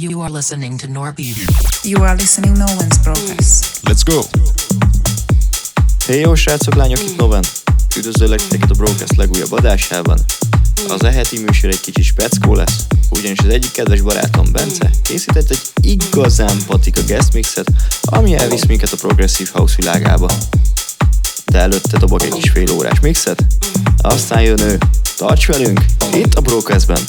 You are listening to Norby. You are listening No One's Progress. Let's go! Hey jó srácok, lányok, itt Noven! Üdvözöllek titeket a Broadcast legújabb adásában. Az eheti műsor egy kicsit speckó lesz, ugyanis az egyik kedves barátom Bence készített egy igazán patika guest mixet, ami elvisz minket a Progressive House világába. De előtte dobok egy kis fél órás mixet, aztán jön ő. Tarts velünk, itt a Broadcastben!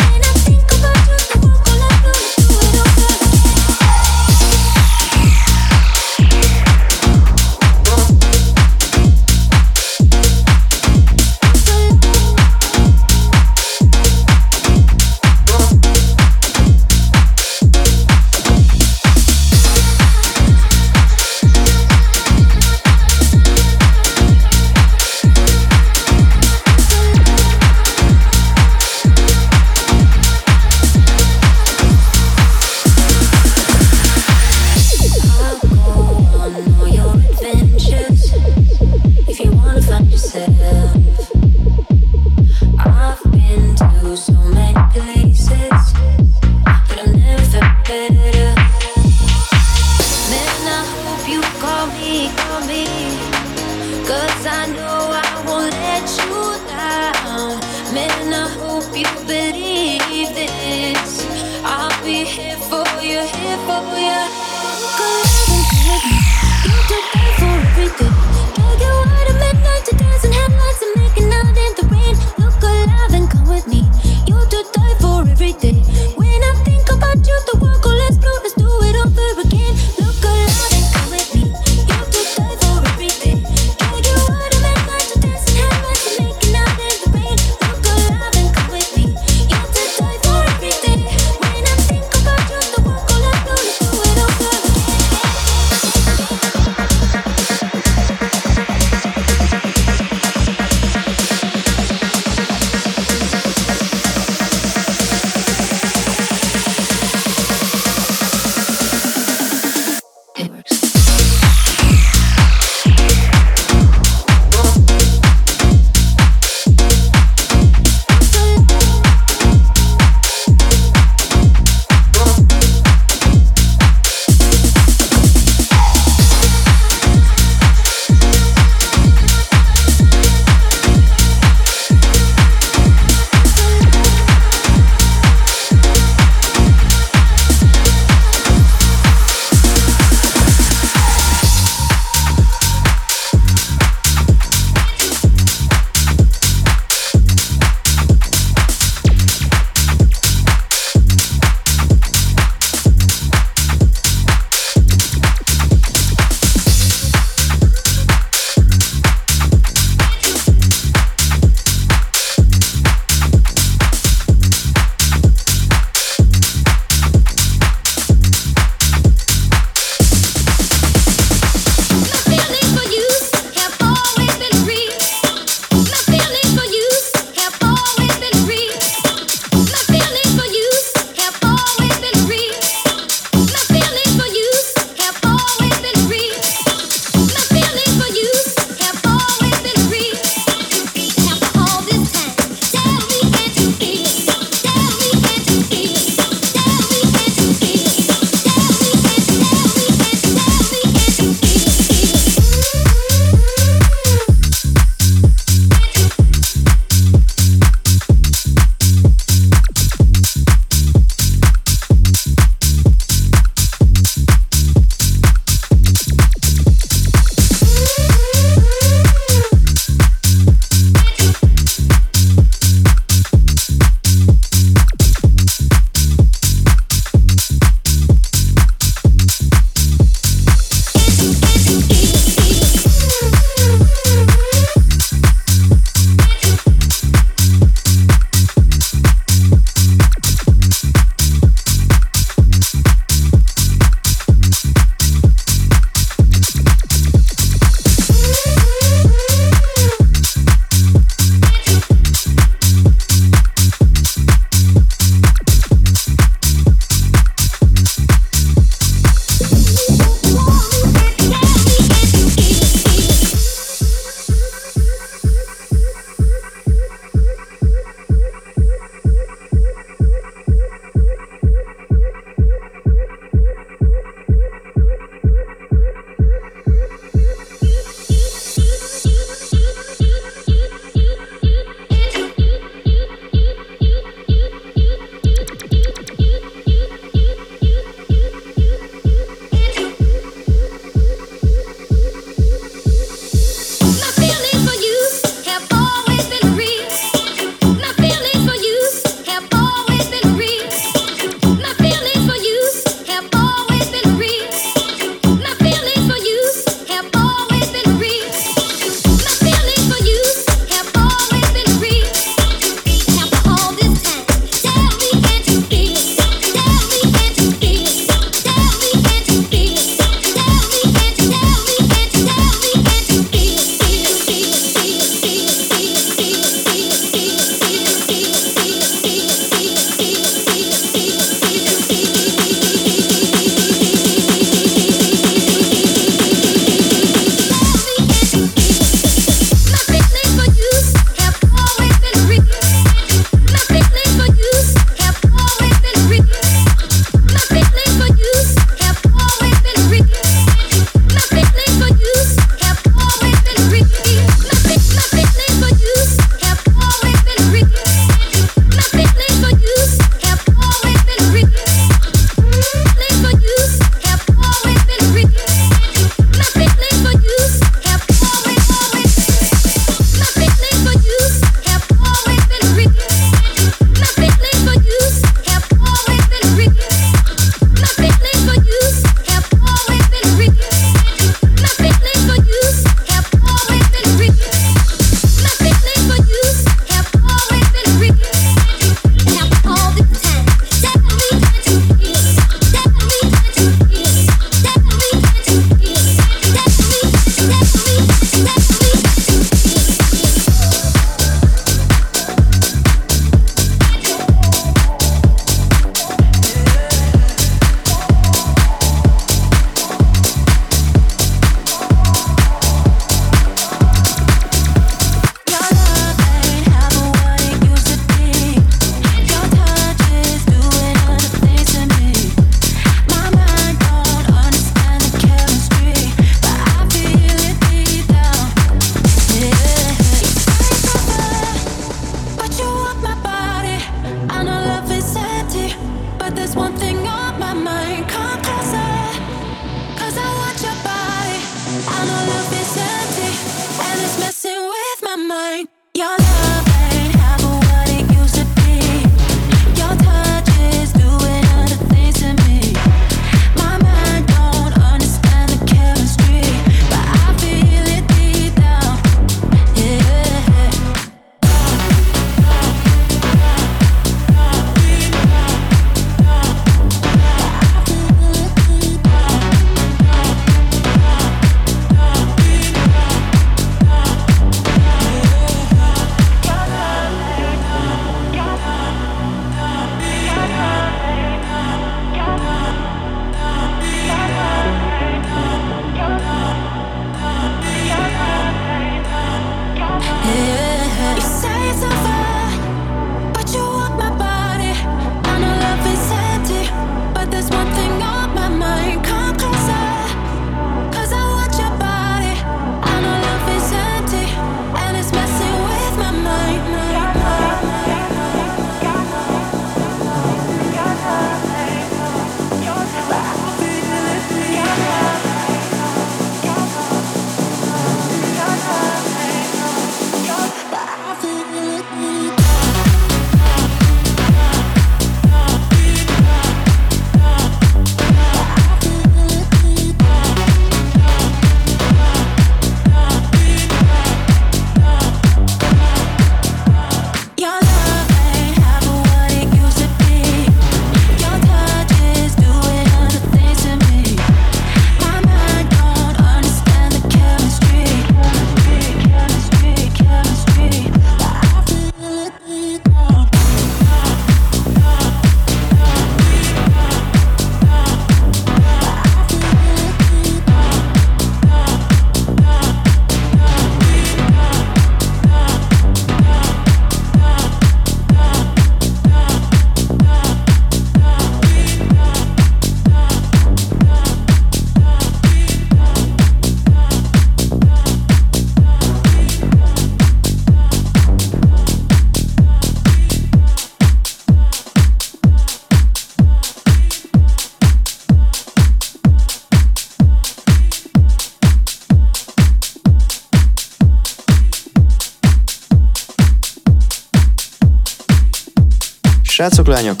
Srácok, lányok,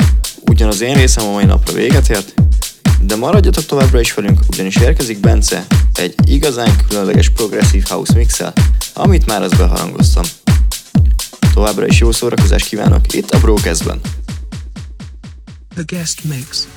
ugyanaz én részem a mai napra véget ért, de maradjatok továbbra is velünk, ugyanis érkezik Bence egy igazán különleges progresszív house mixel, amit már az beharangoztam. Továbbra is jó szórakozást kívánok itt a Brocastben. The guest mix.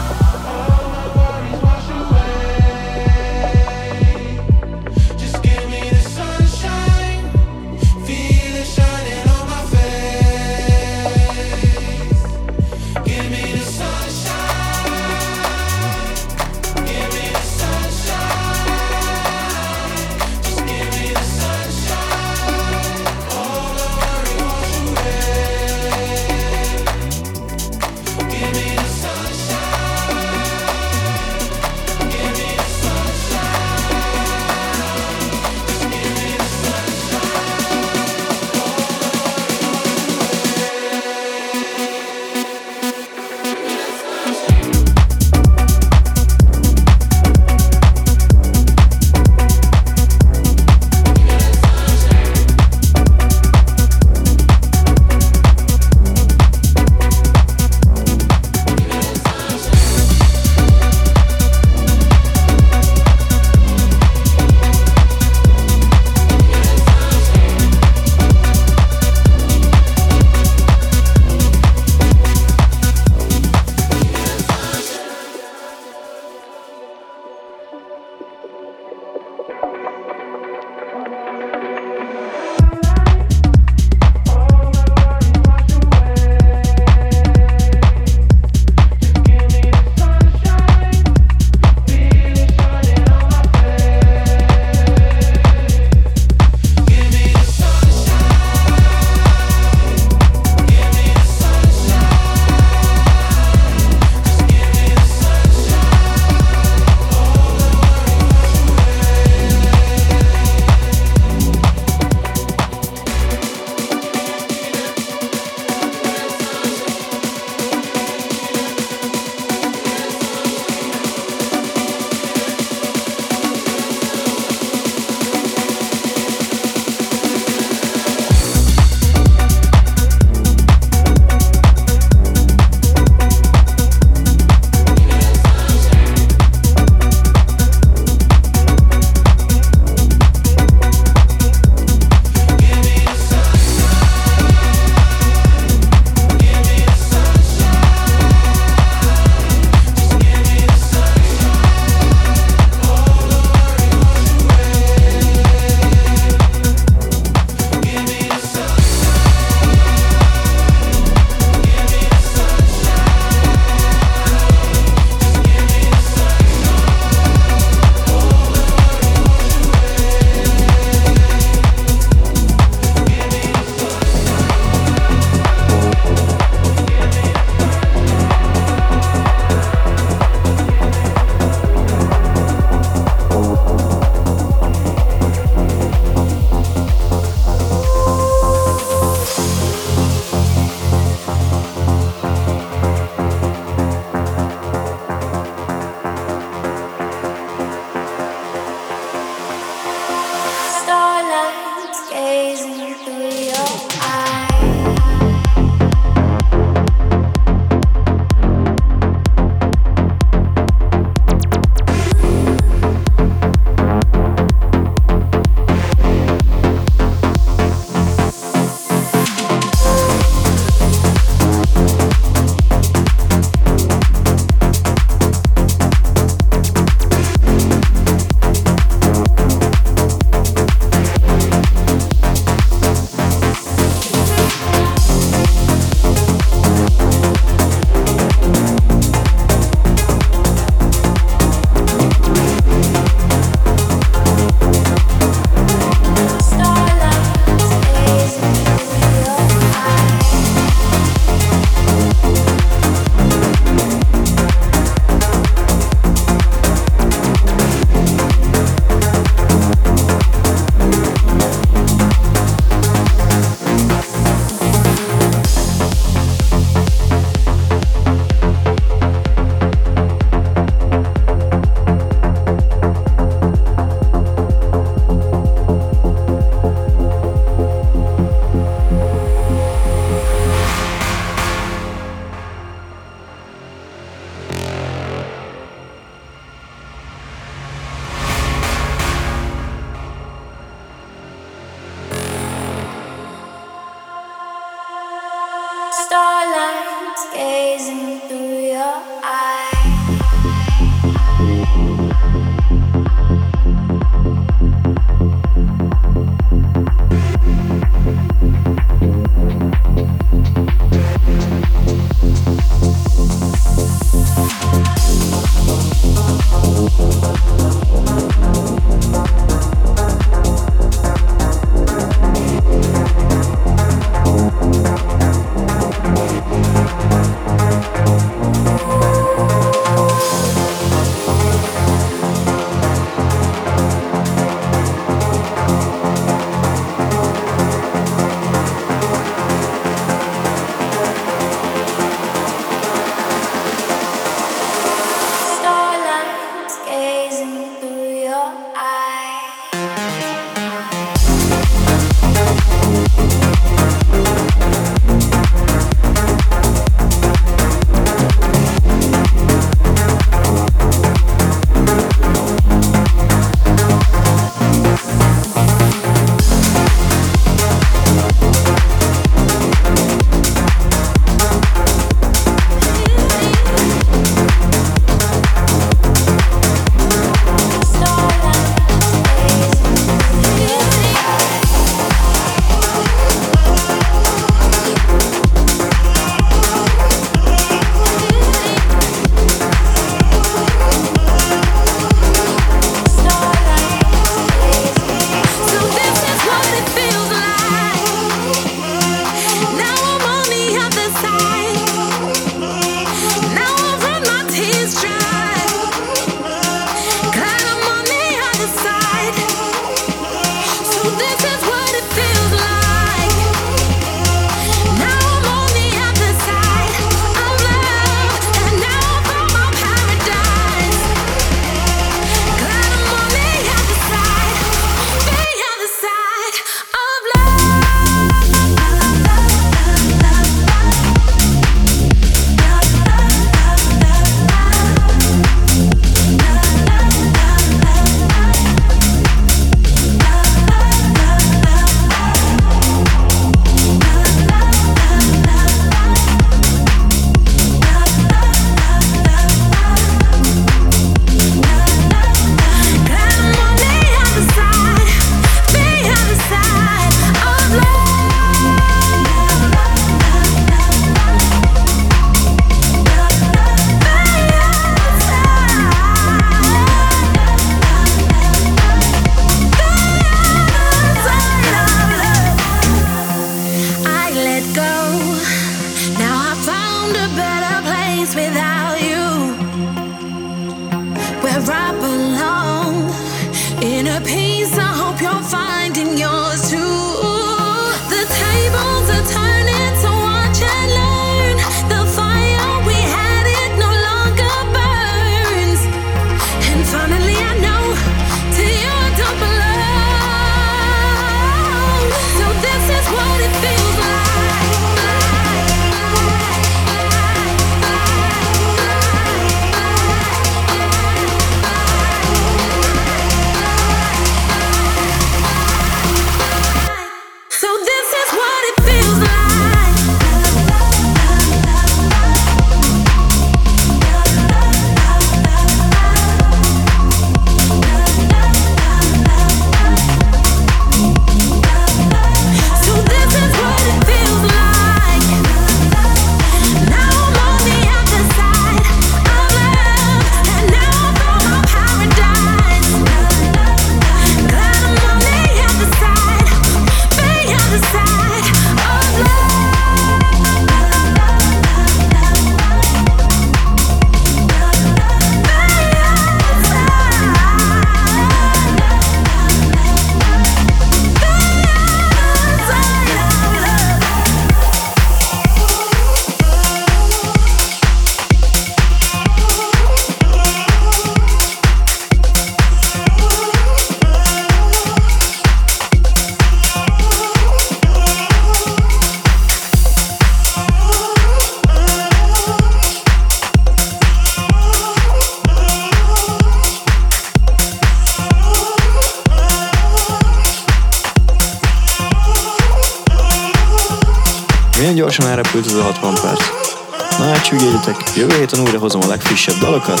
Jövő héten újra hozom a legfrissebb dalokat,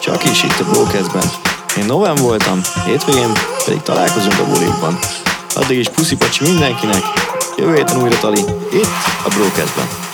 csak is itt a Brocastben. Én Noven voltam, hétvégén pedig találkozunk a bulikban. Addig is puszi mindenkinek, jövő héten újra Tali, itt a Brocastben.